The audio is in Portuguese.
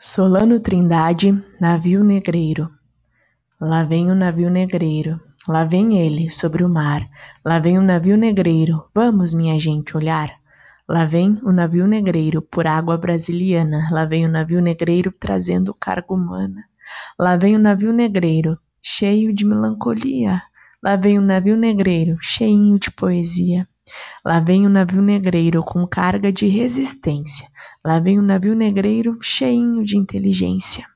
Solano Trindade, navio negreiro. Lá vem o navio negreiro, lá vem ele sobre o mar. Lá vem o navio negreiro, vamos minha gente olhar. Lá vem o navio negreiro por água brasiliana. Lá vem o navio negreiro trazendo carga humana. Lá vem o navio negreiro, cheio de melancolia. Lá vem o navio negreiro, cheinho de poesia. Lá vem o navio negreiro com carga de resistência. Lá vem o navio negreiro cheinho de inteligência.